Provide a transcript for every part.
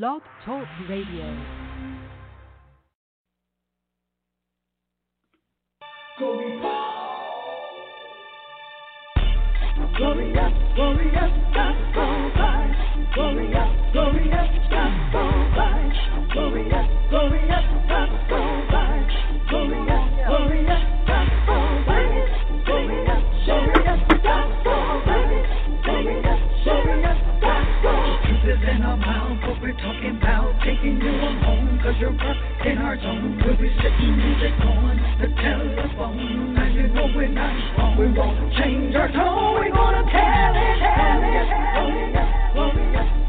Blog Talk Radio. In our mouth, we're talking about. Taking you on home, cause you're up in our zone. We'll be sitting music on the telephone. And you know we're not wrong. We won't change our tone. We're gonna tell it, tell it. Glorious, glorious, gospel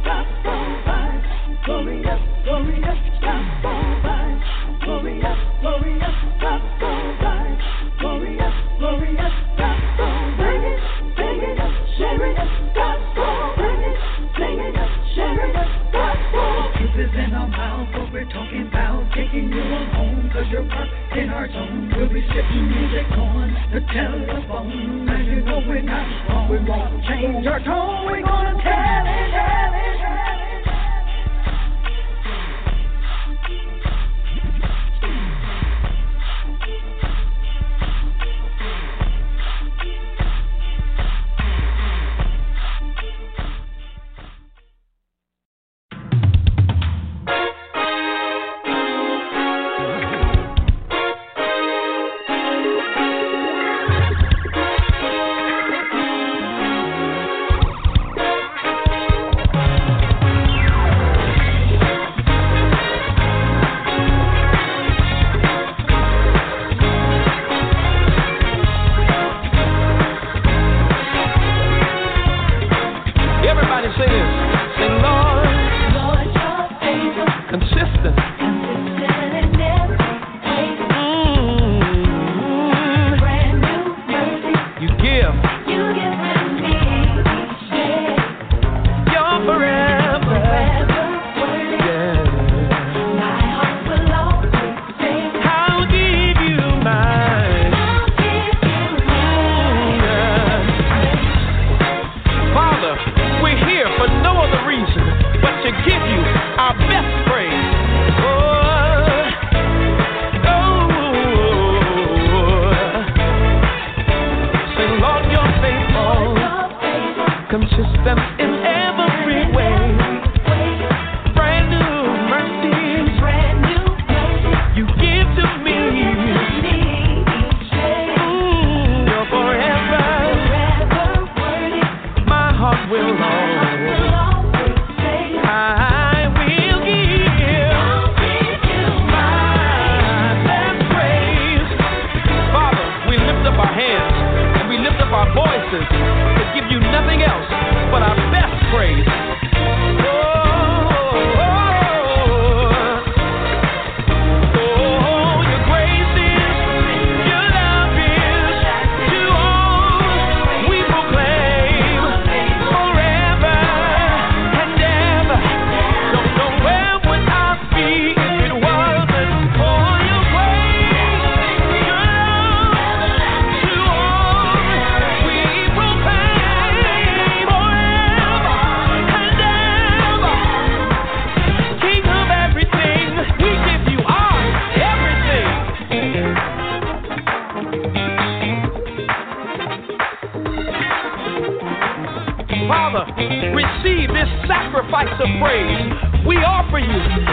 We'll be sitting music on the telephone. And you know we're not wrong. We won't change our tone. We're gonna tell it, tell it, tell it. Of praise. We offer you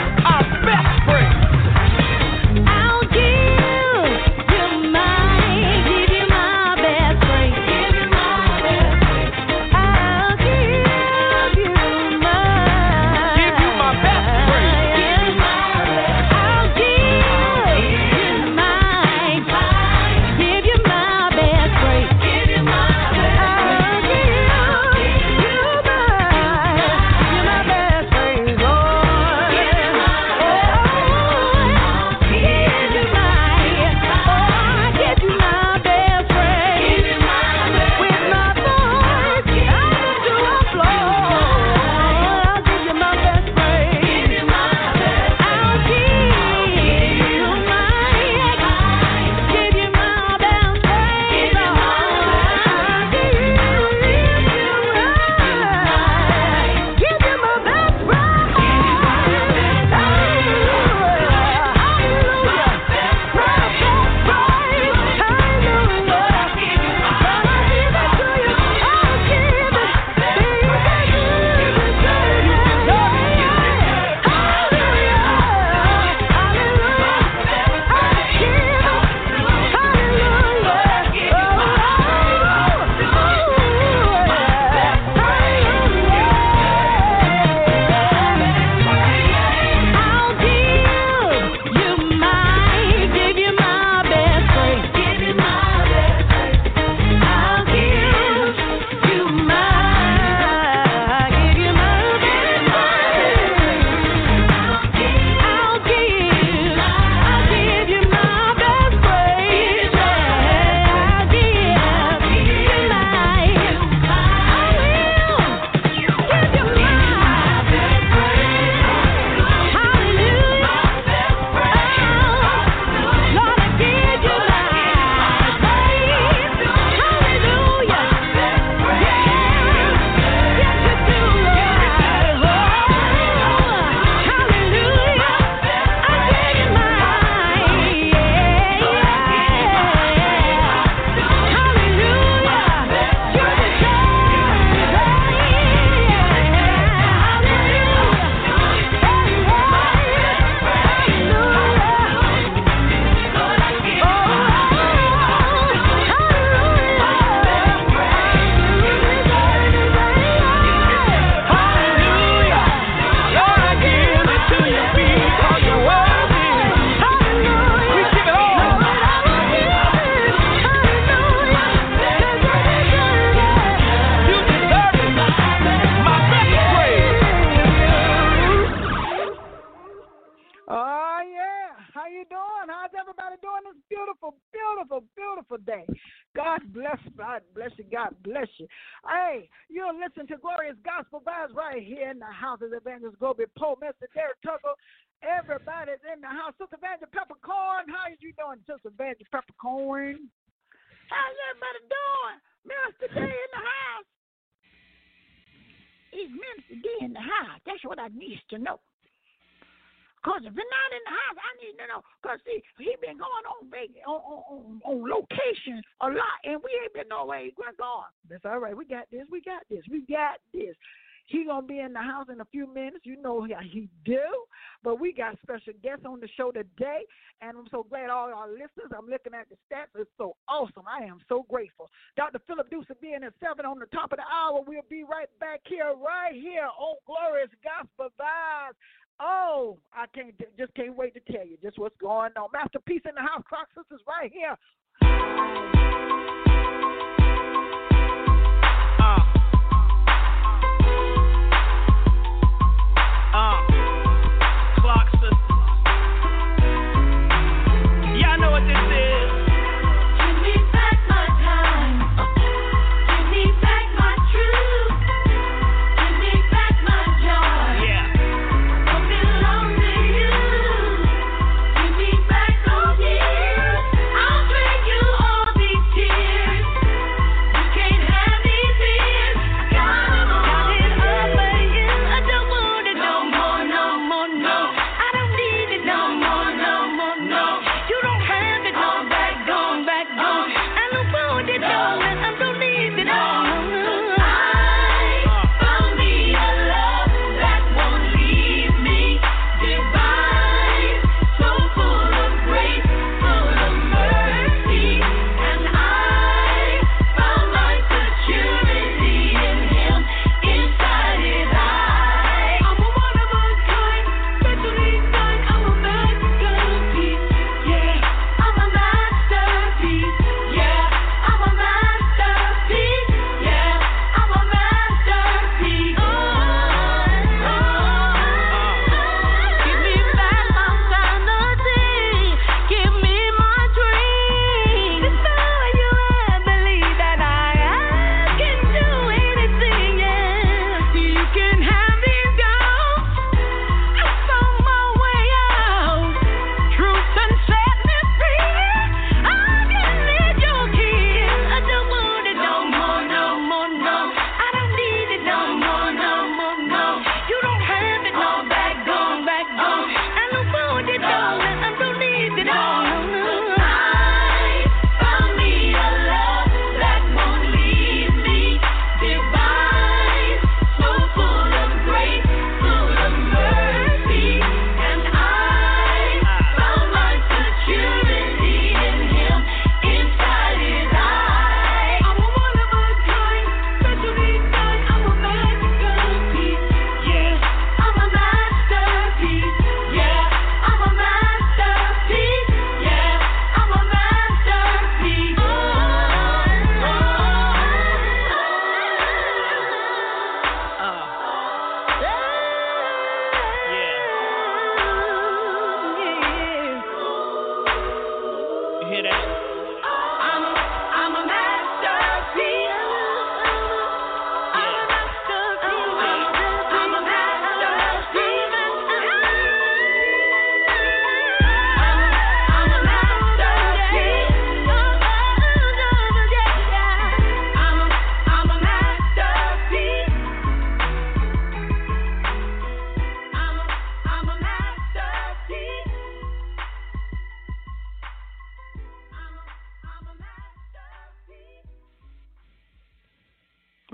That's what I need to know. Cause if you're not in the house, I need to know. Cause see, he been going on on, on, on, on location a lot, and we ain't been nowhere. where he been going. That's all right. We got this. We got this. We got this. He gonna be in the house in a few minutes. You know he do. But we got special guests on the show today, and I'm so glad all our listeners. I'm looking at the stats. It's so awesome. I am so grateful. Dr. Phillip Dukes being at seven on the top of the hour. We'll be right back here, right here on Glorious Gospel Vibes. Oh, I can't just can't wait to tell you just what's going on. Masterpiece in the house, Clark Sisters right here.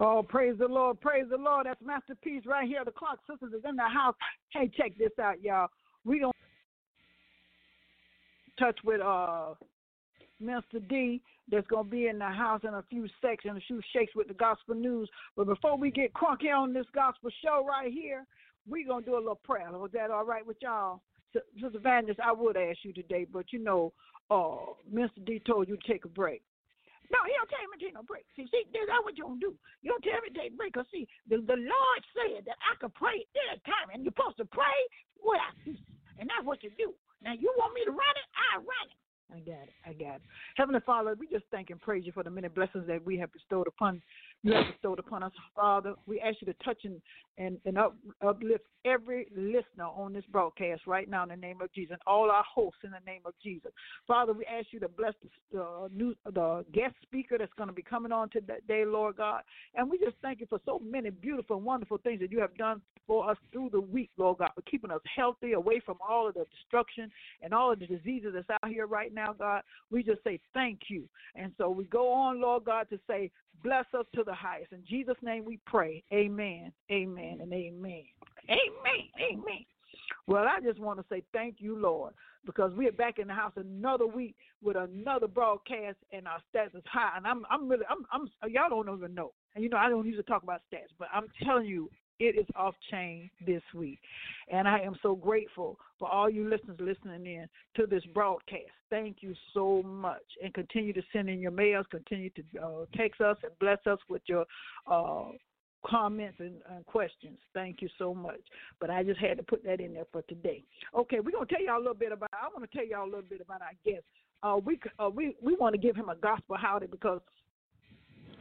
Oh, praise the Lord, praise the Lord. That's Masterpiece right here. The Clark Sisters is in the house. Hey, check this out, y'all. We gonna touch with uh Mr. D that's gonna be in the house in a few seconds, And a few shakes with the gospel news. But before we get crunky on this gospel show right here, we gonna do a little prayer. Was that all right with y'all? Sister Evangelist, I would ask you today, but you know, uh, Mr. D told you to take a break. No, he don't tell me to take no break. See, see, that's what you don't do. You don't tell me to take a break. Cause see, the, the Lord said that I could pray at a time, and you're supposed to pray what I see, and that's what you do. Now you want me to run it? I run it. I got it. I got together. Heavenly Father, we just thank and praise you for the many blessings that we have bestowed upon you have bestowed upon us, Father. We ask you to touch and, and, and up, uplift every listener on this broadcast right now in the name of Jesus, and all our hosts in the name of Jesus. Father, we ask you to bless the, uh, new, the guest speaker that's going to be coming on today, Lord God. And we just thank you for so many beautiful and wonderful things that you have done for us through the week, Lord God, for keeping us healthy, away from all of the destruction and all of the diseases that's out here right now, God. We just say thank you. And so we go on, Lord God, to say, bless us to the highest. In Jesus' name we pray. Amen, amen, and amen. Amen, amen. Well, I just want to say thank you, Lord, because we are back in the house another week with another broadcast, and our stats is high. And I'm, I'm really, I'm, I'm, y'all don't even know. And you know, I don't usually talk about stats, but I'm telling you, it is off chain this week. And I am so grateful for all you listeners listening in to this broadcast. Thank you so much. And continue to send in your mails, continue to uh, text us and bless us with your uh, comments and, and questions. Thank you so much. But I just had to put that in there for today. Okay, we're to tell y'all a little bit about, I want to tell y'all a little bit about our guest. Uh, we uh, we we want to give him a gospel howdy because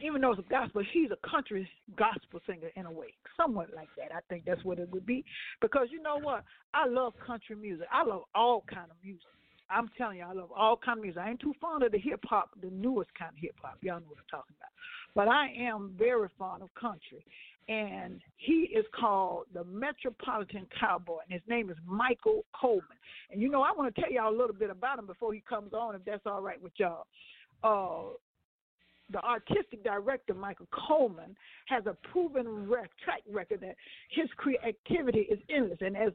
even though it's a gospel, he's a country gospel singer in a way, somewhat like that. I think that's what it would be. Because you know what? I love country music. I love all kind of music. I'm telling you, I love all kind of music. I ain't too fond of the hip hop, the newest kind of hip hop. Y'all know what I'm talking about. But I am very fond of country. And he is called the Metropolitan Cowboy, and his name is Michael Coleman. And you know, I want to tell y'all a little bit about him before he comes on, if that's all right with y'all. Uh, the artistic director Michael Coleman has a proven rec- track record that his creativity is endless, and as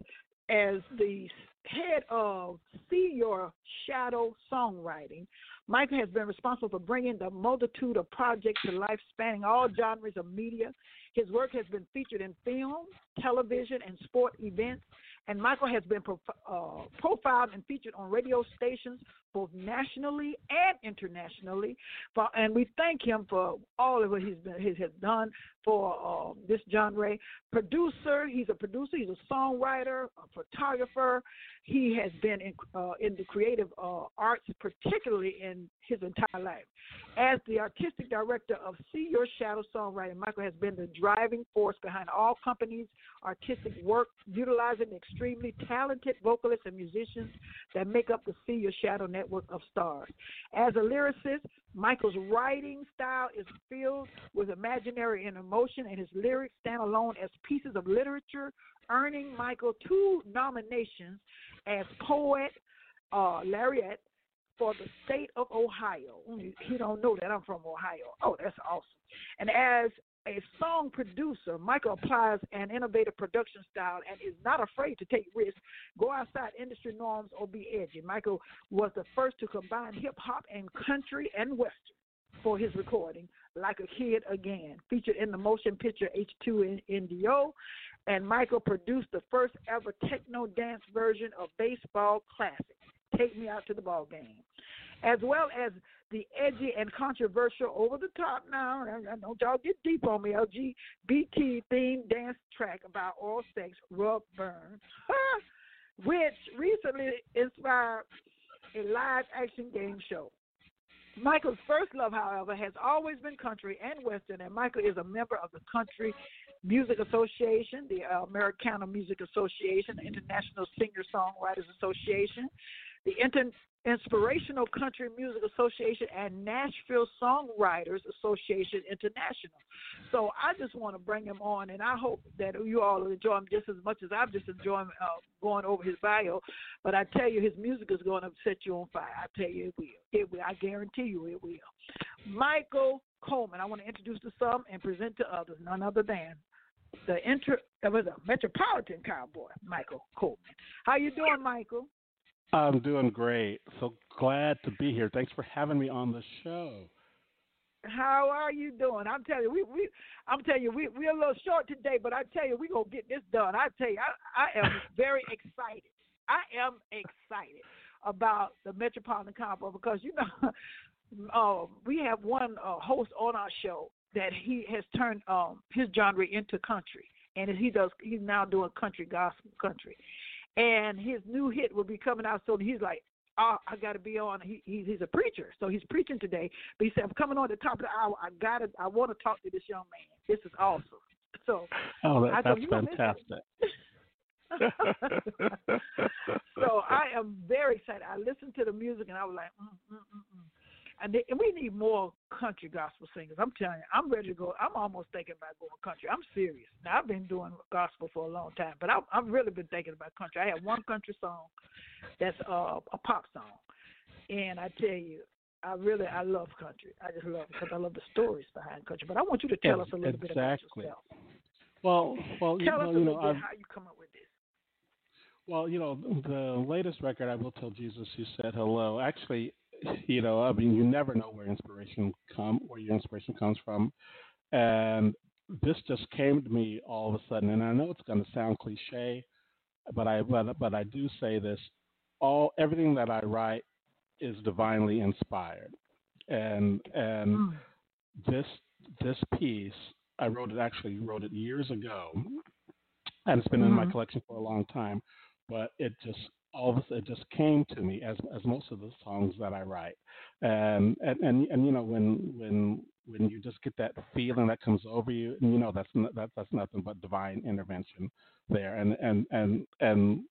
as the head of See Your Shadow Songwriting, Michael has been responsible for bringing the multitude of projects to life spanning all genres of media. His work has been featured in film, television, and sport events, and Michael has been prof- uh, profiled and featured on radio stations both nationally and internationally. For, and we thank him for all of what he's been he has done for uh, this genre. Producer, he's a producer, he's a songwriter, a photographer. He has been in, uh, in the creative uh, arts, particularly in his entire life. As the artistic director of See Your Shadow Songwriting, Michael has been the driving force behind all companies' artistic work, utilizing extremely talented vocalists and musicians that make up the See Your Shadow network of stars. As a lyricist, Michael's writing style is filled with imaginary and emotion, and his lyrics stand alone as pieces of literature, earning Michael two nominations as poet uh, laureate for the state of Ohio. He don't know that I'm from Ohio. Oh, that's awesome. And as a song producer, Michael applies an innovative production style and is not afraid to take risks, go outside industry norms, or be edgy. Michael was the first to combine hip hop and country and western for his recording, Like a Kid Again, featured in the motion picture H2 in NDO. And Michael produced the first ever techno dance version of Baseball Classic, Take Me Out to the Ball Game, as well as the edgy and controversial, over the top now, don't y'all get deep on me, LGBT themed dance track about all sex, Rub Burn, ah, which recently inspired a live action game show. Michael's first love, however, has always been country and western, and Michael is a member of the Country Music Association, the Americana Music Association, the International Singer Songwriters Association, the Inter- Inspirational Country Music Association, and Nashville Songwriters Association International. So I just want to bring him on, and I hope that you all enjoy him just as much as I've just enjoyed uh, going over his bio. But I tell you, his music is going to set you on fire. I tell you, it will. It will. I guarantee you, it will. Michael Coleman. I want to introduce to some and present to others. None other than the inter that was a metropolitan cowboy, Michael Coleman. How you doing, Michael? I'm doing great. So glad to be here. Thanks for having me on the show. How are you doing? I'm telling you, we we I'm telling you, we we're a little short today, but I tell you, we're gonna get this done. I tell you, I, I am very excited. I am excited about the Metropolitan Cowboy because you know uh, we have one uh, host on our show that he has turned um, his genre into country, and he does he's now doing country gospel country, and his new hit will be coming out soon. He's like oh, I got to be on. He, he he's a preacher, so he's preaching today. But he said, I'm coming on the top of the hour. I got to. I want to talk to this young man. This is awesome. So Oh, that, that's you gonna miss it. fantastic. so I am very excited. I listened to the music and I was like, mm, mm, mm, And, we need more country gospel singers. I'm telling you, I'm ready to go. I'm almost thinking about going country. I'm serious. Now I've been doing gospel for a long time, but I, I've really been thinking about country. I have one country song that's uh, a pop song, and I tell you, I really I love country. I just love it because I love the stories behind country. But I want you to tell Yes, us a little bit about exactly. yourself. Well, well, you Tell know, us a you know, little bit I've, how you come up with this. Well, you know, the latest record, I will tell Jesus, you said hello. Actually, you know, I mean, you never know where inspiration come, where your inspiration comes from, and this just came to me all of a sudden. And I know it's going to sound cliche, but I but but I do say this: all everything that I write is divinely inspired, and and Mm. this this piece I wrote it actually wrote it years ago, and it's been in my Mhm. collection for a long time. But it just all of a sudden it just came to me as as most of the songs that I write, and and and, and you know when when when you just get that feeling that comes over you, and you know that's n- that that's nothing but divine intervention there, and and and and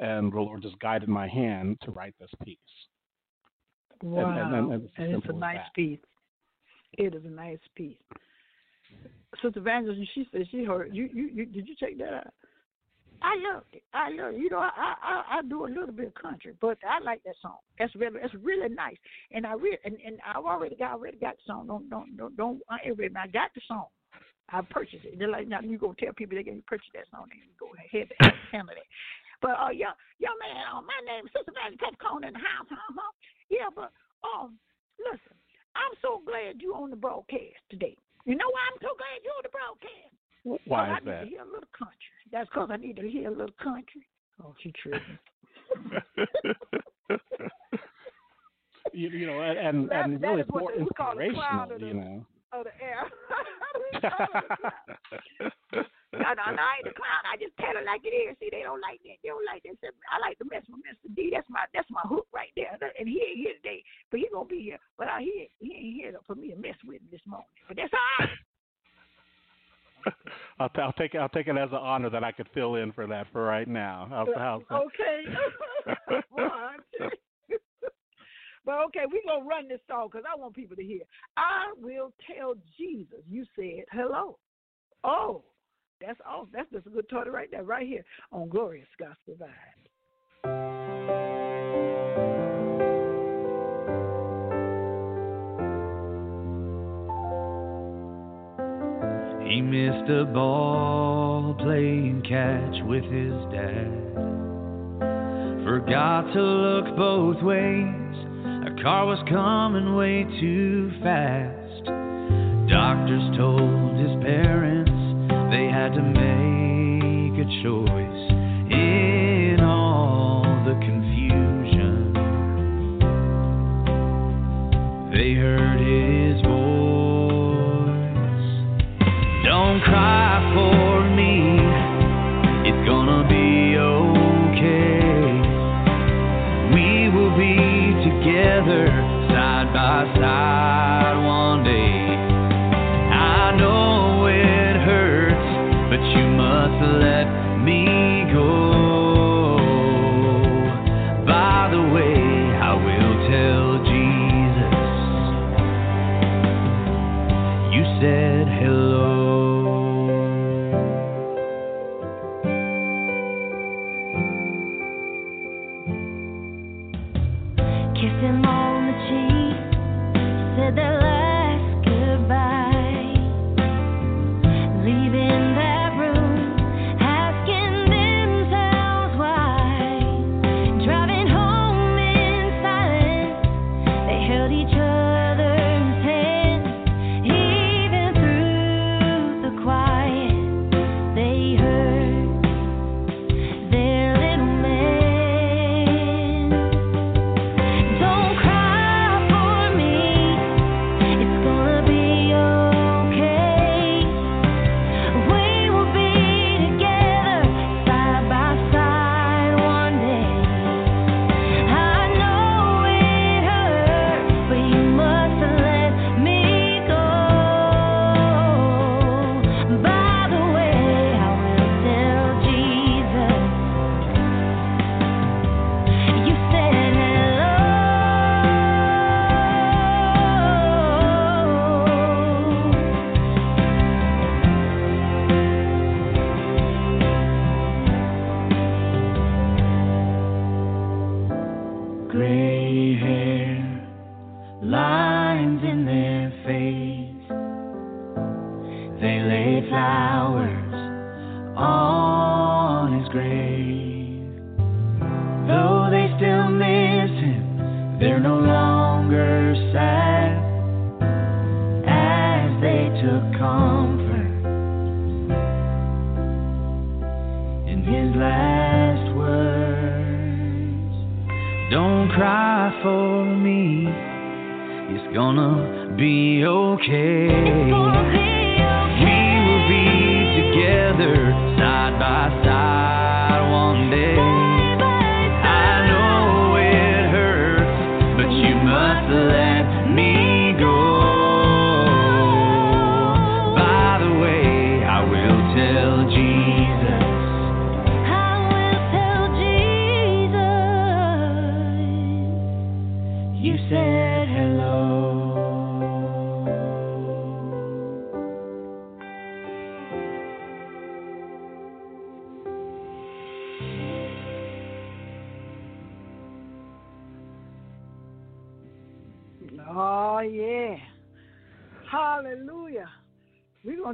and the Lord just guided my hand to write this piece. Wow. and- and- and it's as it's a nice that. piece. It is a nice piece. Sister Evangelist, she said she heard you. You, you did you check that out? I loved it. I love it. You know, I, I I do a little bit of country, but I like that song. That's really it's really nice. And I really and, and I've already got already got the song. Don't don't don't don't I I got the song. I purchased it. They're like now you go tell people they can purchase that song and you go ahead and handle it. But uh young young man, uh, my name is Sister Evangelist Catch Cone in the house, huh? huh? Yeah, but um listen, I'm so glad you on the broadcast today. You know why I'm so glad you're on the broadcast? Why I is need that? to hear a little country. That's because I need to hear a little country. Oh, she tripping. you, you know, and and, That- and really is more they- we the inspirational, the- you know. Oh, the air. no, no, no, I ain't the clown. I just tell it like it is. See, they don't like that. They don't like that. Say, I like to mess with Mr. D. That's my that's my hook right there. And he ain't here today, but he gonna be here. But I, he ain't- he ain't here for me to mess with this morning. But that's all right. I'll, t- I'll take it. I'll take it as an honor that I could fill in for that for right now. How's, uh, how's that? Okay. But okay, we're going to run this song because I want people to hear. I will tell Jesus you said hello. Oh, that's all. That's just a good title right there, right here on Glorious Gospel Vibe. He missed a ball playing catch with his dad. Forgot to look both ways. A car was coming way too fast. Doctors told his parents they had to make a choice in all the confusion. They heard gray hair, lines in their face. They lay flowers on his grave. Gonna be okay.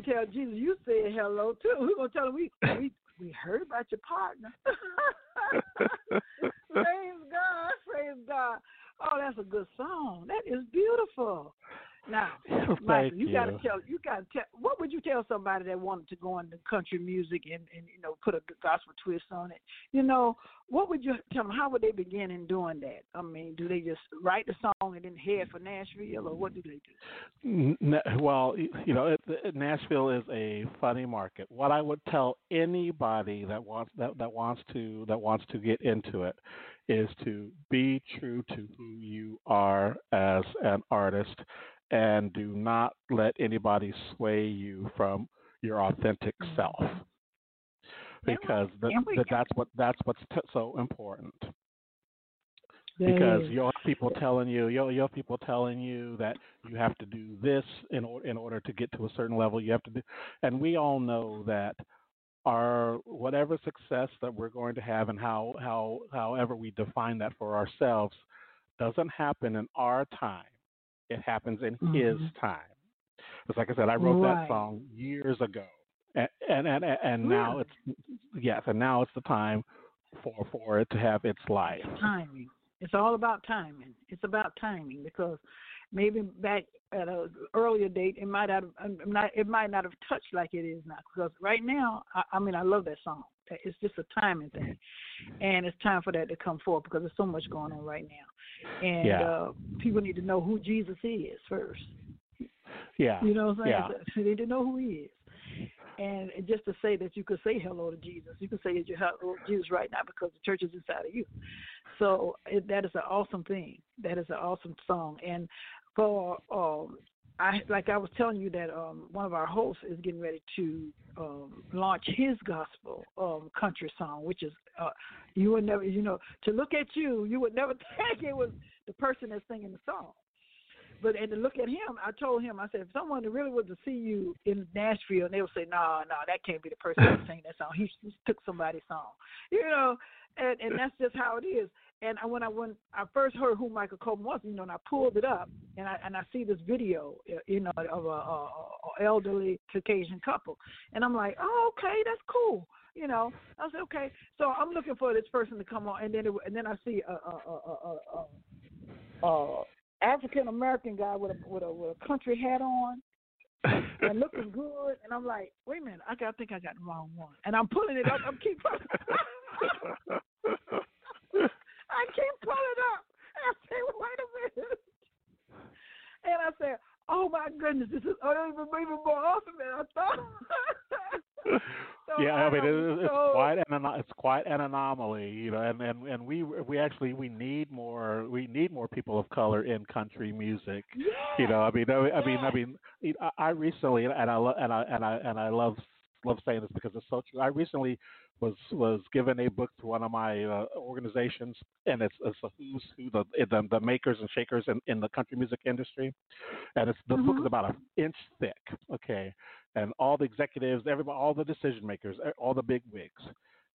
Tell Jesus you said hello too. We're gonna tell him we we we heard about your partner. praise God, praise God. Oh, that's a good song. That is beautiful. Now, Michael, you, you. gotta tell you gotta tell what would you tell somebody that wanted to go into country music and, and you know put a gospel twist on it? You know, what would you tell them? How would they begin in doing that? I mean, do they just write the song and then head for Nashville, or what do they do? Well, you know, Nashville is a funny market. What I would tell anybody that wants that, that wants to that wants to get into it is to be true to who you are as an artist, and do not let anybody sway you from your authentic self. Because the, the, that's what that's what's t- so important. Because you'll have people telling you you'll, you'll have people telling you that you have to do this in order in order to get to a certain level you have to do and we all know that our whatever success that we're going to have and how how however we define that for ourselves doesn't happen in our time it happens in his Mhm. time it's like i said i wrote Right. that song years ago and and and, and now Really? it's yes and now it's the time for for it to have its life timing. It's all about timing. It's about timing because maybe back at a earlier date it might have um, not it might not have touched like it is now because right now I, I mean I love that song. It's just a timing thing, and it's time for that to come forth because there's so much going on right now, and Yeah. uh, people need to know who Jesus is first. yeah You know what I'm saying? Yeah. So they need to know who he is. And just to say that you could say hello to Jesus, you can say hello to Jesus right now because the church is inside of you. So it, that is an awesome thing. That is an awesome song. And for um, I like I was telling you that um, one of our hosts is getting ready to um, launch his gospel um, country song, which is uh, you would never, you know, to look at you, you would never think it was the person that's singing the song. But and to look at him, I told him, I said, if someone really was to see you in Nashville, and they would say, no, nah, no, nah, that can't be the person that's sang that song. He took somebody's song, you know, and and that's just how it is. And I, when I when I first heard who Michael Coleman was, you know, and I pulled it up, and I and I see this video, you know, of a, a, a elderly Caucasian couple, and I'm like, oh, okay, that's cool. You know, I said, okay. So I'm looking for this person to come on, and then it, and then I see a a a a, a, a African American guy with a with a with a country hat on and looking good, and I'm like, wait a minute, I got think I got the wrong one, and I'm pulling it up. I'm keep pulling. I keep pulling up, and I say, wait a minute, and I said, oh my goodness, this is is even more awesome than I thought. So yeah, I mean it, it's so- quite an it's quite an anomaly, you know, and and and we we actually we need more we need more people of color in country music. You know, I mean, I, I mean, I mean, you know, I I recently and I lo- and I and I and I love love saying this because it's so true. I recently was was given a book to one of my uh, organizations, and it's it's a who's who the the, the makers and shakers in, in the country music industry, and it's the book is Mhm. about an inch thick. Okay, and all the executives, everybody, all the decision makers, all the big wigs,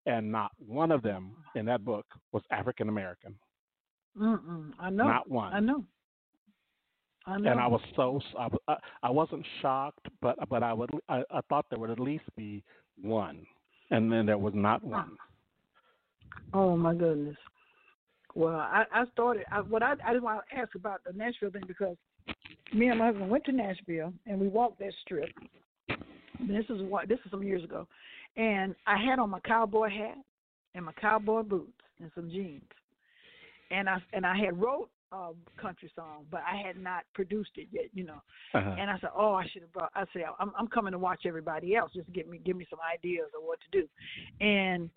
and not one of them in that book was African American. I know. Not one. I know. I know. and I was so I, uh, I wasn't shocked, but but I would I, I thought there would at least be one, and then there was not one. Oh my goodness. Well, I, I started. I, what I I just want to ask about the Nashville thing because me and my husband went to Nashville and we walked that strip. This is what this is some years ago, and I had on my cowboy hat and my cowboy boots and some jeans, and I and I had wrote a country song, but I had not produced it yet, you know. Uh-huh. And I said, "Oh, I should have brought." I said, "I'm I'm coming to watch everybody else, just give me give me some ideas of what to do." And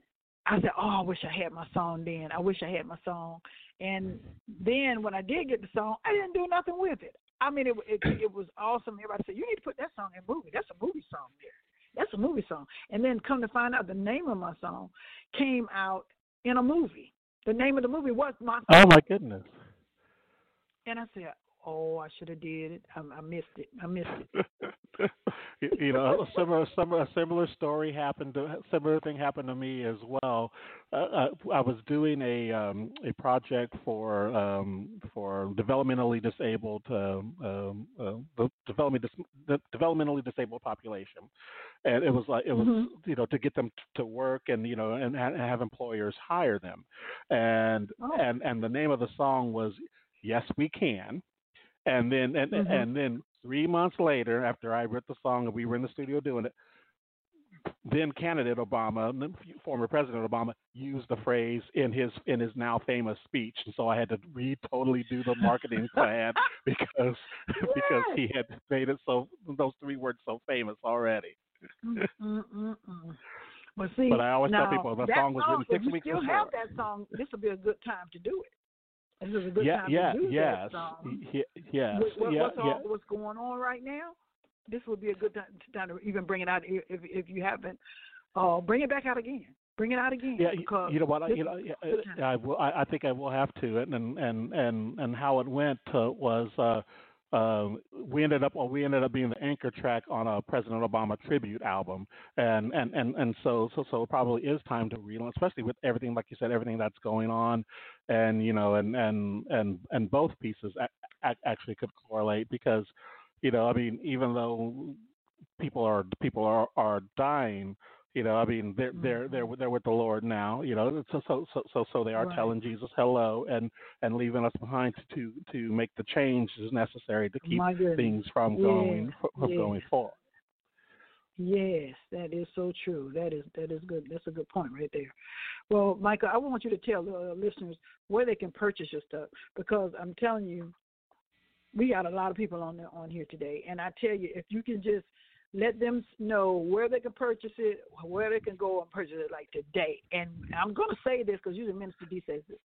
I said, "Oh, I wish I had my song then. I wish I had my song." And then when I did get the song, I didn't do nothing with it. I mean, it it, it was awesome. Everybody said, "You need to put that song in a movie. That's a movie song there. That's a movie song." And then come to find out, the name of my song came out in a movie. The name of the movie was my song. Oh my goodness. And I said, "Oh, I should have did it. I, I missed it. I missed it." you you know, a similar, similar, a similar story happened. To, similar thing happened to me as well. Uh, uh, I was doing a um, a project for um, for developmentally disabled, um, um, uh, the development the developmentally disabled population, and it was like it was Mhm. you know to get them t- to work and you know and, ha- and have employers hire them, and Oh. and and the name of the song was Yes We Can and then and Mhm. and then three months later, after I wrote the song and we were in the studio doing it, then candidate Obama, former President Obama, used the phrase in his in his now famous speech, and so I had to re totally do the marketing plan because because he had made it so those three words so famous already. But see, But I always tell people, the that song was written if six you weeks still before. have that song, this would be a good time to do it. This is a good yeah, time yeah, to do yes, that song. y- yes, With what, yeah, what's, all, yeah. what's going on right now? This would be a good time, to even bring it out if if, you haven't. Uh, bring it back out again. Bring it out again. Yeah, because you know what? I, you know, yeah. I, will, I, I think I will have to. And and and and how it went uh, was uh, um, we ended up well, we ended up being the anchor track on a President Obama tribute album, and and and and so so so it probably is time to relaunch, especially with everything like you said, everything that's going on, and you know, and and and and both pieces actually could correlate because, you know, I mean, even though people are people are are dying. You know, I mean, they're they're they're they're with the Lord now. You know, so so so so, they are Right. telling Jesus hello and and leaving us behind to to make the changes necessary to keep things from Yeah, going from yeah. going forward. Yes, that is so true. That is that is good. That's a good point right there. Well, Michael, I want you to tell the uh, listeners where they can purchase your stuff because I'm telling you, we got a lot of people on there, on here today, and I tell you, if you can just let them know where they can purchase it, where they can go and purchase it, like today. And I'm going to say this because usually Minister D says this: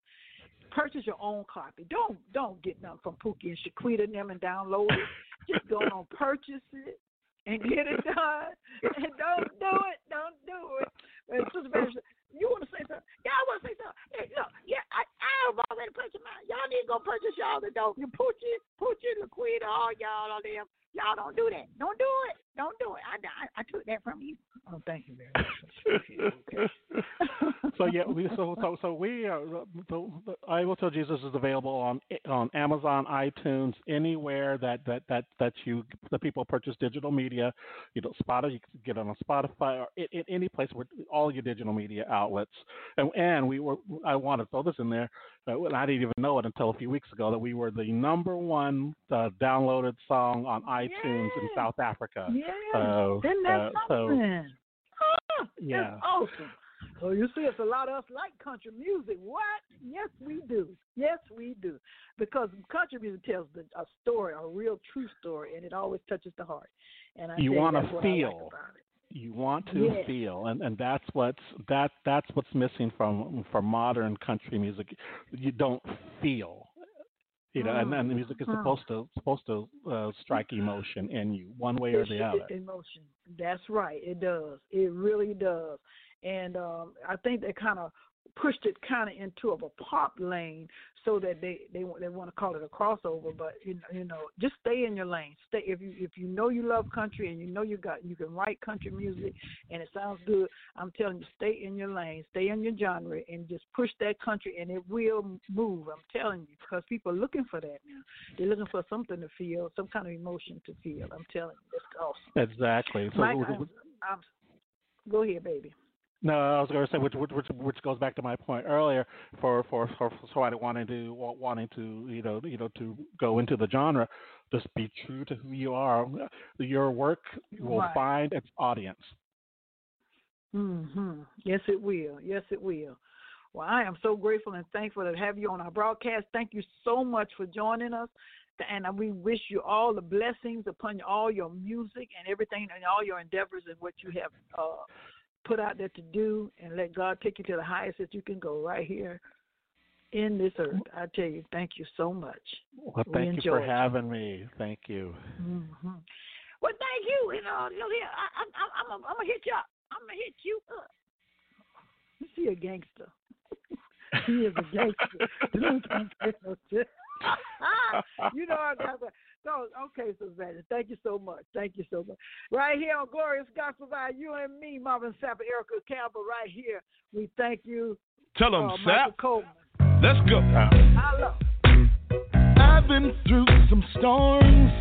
purchase your own copy. Don't don't get nothing from Pookie and Shaquita and them and download it. Just go on, purchase it and get it done. And don't do it. Don't do it. And Sister Mary, you want to say something? Y'all want to say something. Hey, look, yeah, I, I have already purchased mine. Y'all need to go purchase y'all the dope. You Poochie, Poochie, Laquita, all y'all on them. Y'all don't do that. Don't do it. Don't do it. I, I, I took that from you. Oh, thank you very much. okay. so yeah, we so so so we uh, the, the, I will tell Jesus is available on on Amazon, iTunes, anywhere that that that that you the people purchase digital media. You know, Spotify you can get it on Spotify or in, in any place where all your digital media outlets. And and we were I want to throw this in there. Uh, and I didn't even know it until a few weeks ago that we were the number one uh, downloaded song on iTunes in South Africa. Yeah. So, Isn't that uh, so something? Ah, Yeah. That's awesome. So you see, it's a lot of us like country music. What? Yes, we do. Yes, we do. Because country music tells the, a story, a real true story, and it always touches the heart. And I You wanna that's what I like feel. about it. You want to Yes. feel and and that's what's that that's what's missing from from modern country music you don't feel you know and, and the music is Mm. supposed to supposed to uh, strike emotion in you one way or the other Emotion. That's right. It does. It really does. And um, I think that kind of pushed it kind of into of a pop lane so that they they they want to call it a crossover but you know, you know just stay in your lane. Stay if you if you know you love country and you know you got you can write country music and it sounds good i'm telling you stay in your lane stay in your genre and just push that country and it will move i'm telling you because people are looking for that now. They're looking for something to feel some kind of emotion to feel i'm telling you that's awesome. Exactly. So, Mike, I'm, I'm, go ahead baby no, I was going to say, which, which which which goes back to my point earlier for for for, somebody wanting to wanting to you know you know to go into the genre, just be true to who you are. Your work will Right. find its audience. hmm Yes, it will. Yes, it will. Well, I am so grateful and thankful to have you on our broadcast. Thank you so much for joining us. And we wish you all the blessings upon all your music and everything and all your endeavors and what you have uh, put out there to do. And let God take you to the highest that you can go right here in this earth. I tell you, thank you so much. Well, We thank you for you. having me. Thank you. hmm Well, thank you. You know, look here. I, I, I'm, I'm, I'm gonna hit you up. I'm gonna hit you up. You see a gangster. he is a gangster. Don't get no shit. you know I got that. So okay, Savannah. Thank you so much. Thank you so much. Right here on Glorious Gospel by you and me, Marvin Sapp, and Erica Campbell. Right here, we thank you, Tell them, uh, Sap. Michael Coleman. Let's go. Hello. I've been through some storms.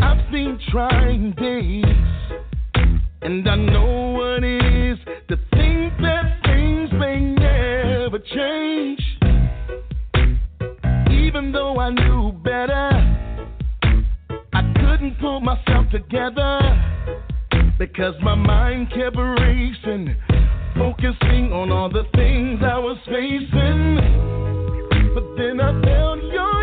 I've seen trying days. And I know what it is together because my mind kept racing, focusing on all the things I was facing. But then I felt your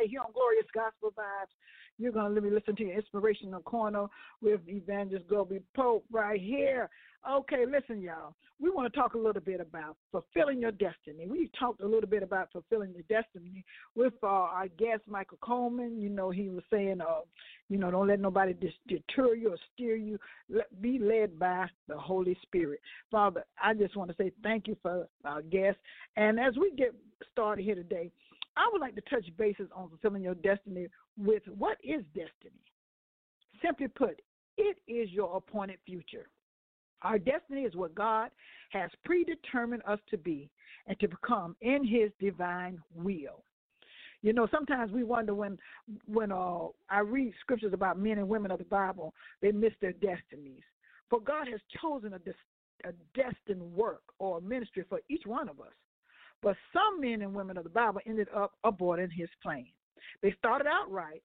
right here on Glorious Gospel Vibes? You're going to let me listen to your inspirational corner with Evangelist Globee Pope right here. Okay, listen, y'all. We want to talk a little bit about fulfilling your destiny. We talked a little bit about fulfilling your destiny with uh, our guest, Michael Coleman. You know, he was saying, uh, you know, don't let nobody deter you or steer you. Let, be led by the Holy Spirit. Father, I just want to say thank you for our guest. And as we get started here today, I would like to touch bases on fulfilling your destiny with what is destiny? Simply put, it is your appointed future. Our destiny is what God has predetermined us to be and to become in His divine will. You know, sometimes we wonder when when uh, I read scriptures about men and women of the Bible, they miss their destinies. For God has chosen a, des- a destined work or ministry for each one of us. But some men and women of the Bible ended up aborting His plan. They started out right,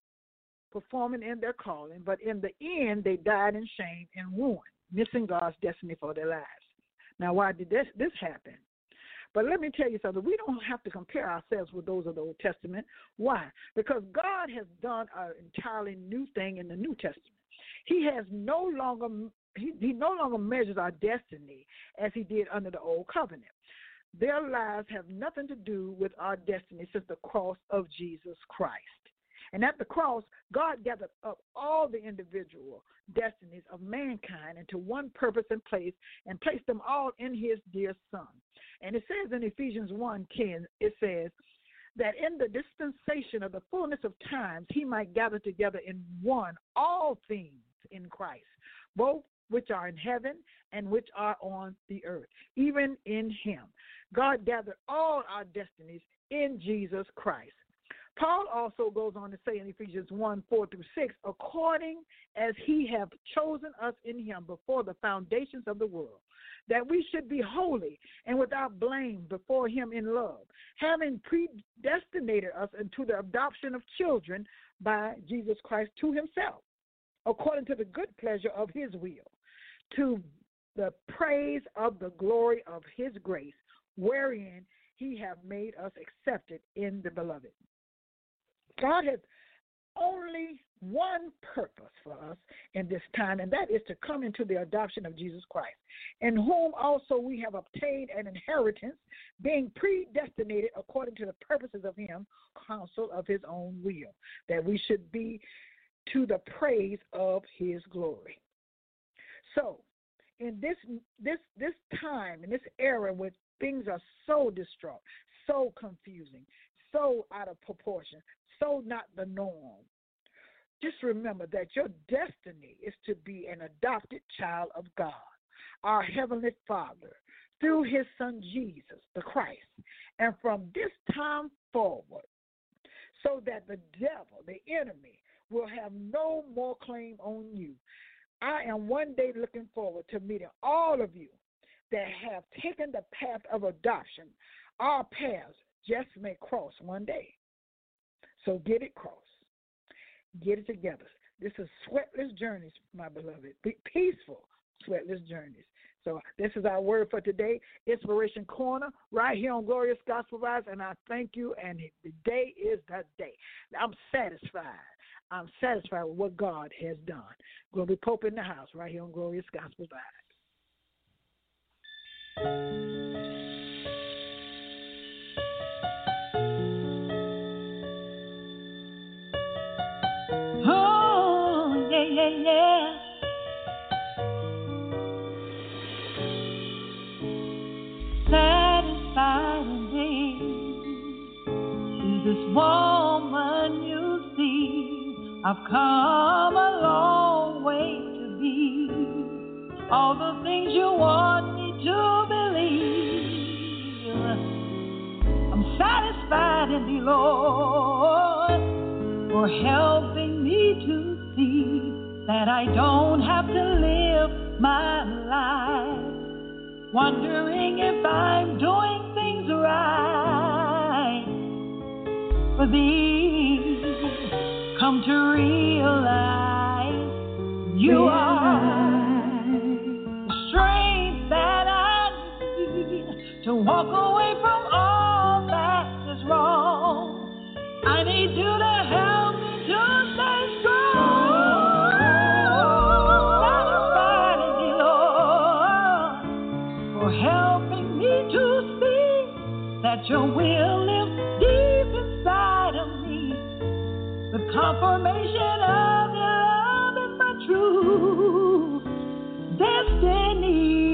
performing in their calling, but in the end, they died in shame and ruin, missing God's destiny for their lives. Now, why did this, this happen? But let me tell you something. We don't have to compare ourselves with those of the Old Testament. Why? Because God has done an entirely new thing in the New Testament. He has no longer he, he no longer measures our destiny as he did under the old covenant. Their lives have nothing to do with our destiny since the cross of Jesus Christ. And at the cross, God gathered up all the individual destinies of mankind into one purpose and place and placed them all in his dear Son. And it says in Ephesians 1:10, it says that in the dispensation of the fullness of times, he might gather together in one all things in Christ, both which are in heaven and which are on the earth, even in him. God gathered all our destinies in Jesus Christ. Paul also goes on to say in Ephesians 1 4 through 6, according as he have chosen us in him before the foundations of the world, that we should be holy and without blame before him in love, having predestinated us into the adoption of children by Jesus Christ to himself, according to the good pleasure of his will, to the praise of the glory of his grace, wherein he have made us accepted in the beloved. God has only one purpose for us in this time, and that is to come into the adoption of Jesus Christ, in whom also we have obtained an inheritance, being predestinated according to the purposes of Him, counsel of His own will, that we should be to the praise of His glory. So, in this this this time, in this era where things are so distraught, so confusing, so out of proportion, so not the norm. Just remember that your destiny is to be an adopted child of God, our Heavenly Father, through His Son Jesus, the Christ. And from this time forward, so that the devil, the enemy, will have no more claim on you. I am one day looking forward to meeting all of you that have taken the path of adoption. Our paths just may cross one day. So get it crossed. Get it together. This is sweatless journeys, my beloved. Be peaceful, sweatless journeys. So this is our word for today, Inspiration Corner, right here on Glorious Gospel Vibes. And I thank you. And the day is the day. I'm satisfied. I'm satisfied with what God has done. Going to be Pope in the house, right here on Glorious Gospel Vibes. Oh, yeah, yeah. I've come a long way to be all the things you want me to believe. I'm satisfied in the Lord, for helping me to see that I don't have to live my life wondering if I'm doing things right for thee come to realize you realize. are the strength that I need to walk away. confirmation of your love and my true destiny.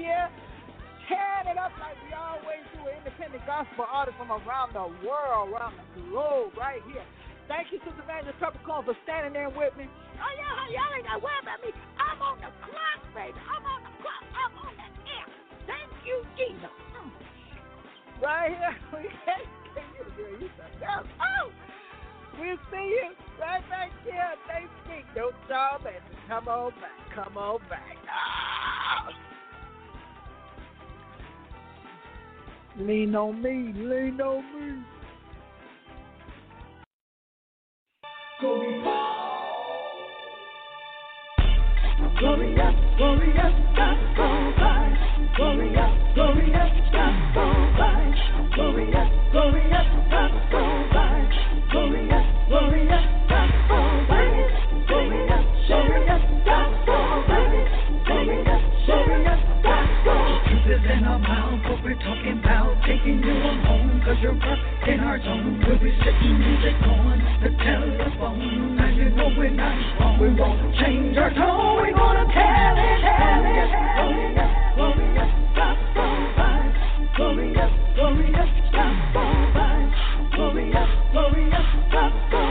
We're going to be here tearing it up like we always do. Independent gospel artists from around the world, around the globe, right here. Thank you, Sister Evangelist Peppercorn, for standing there with me. Oh, yeah, y'all ain't got to worry about me. I'm on the clock, baby. I'm on the clock. I'm on the air. Thank you, Jesus. Mm. Right here. We can't get you to. Oh, we'll see you right back here next week. Don't y'all, baby. Come on back. Come on back. Ah. Lean on me. Lean on me. Glorious, glorious gospel vibes. Glorious, glorious gospel vibes. Glorious, glorious gospel vibes. Glorious, glorious gospel vibes. Glorious, talking about. Taking you home, cause you're up in our zone. We'll be sitting music on the telephone. And you know we're not wrong. We won't change our tone. We're gonna tell it, tell it. Glorious, glorious gospel vibes. Glorious, glorious gospel vibes. Glorious, glorious gospel vibes.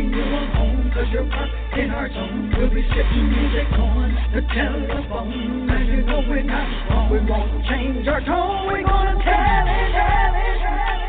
Taking you on home, cause you're up in our zone. We'll be sitting music on the telephone. And you know we're not wrong. We won't change our tone. We're gonna tell it, tell it, tell it.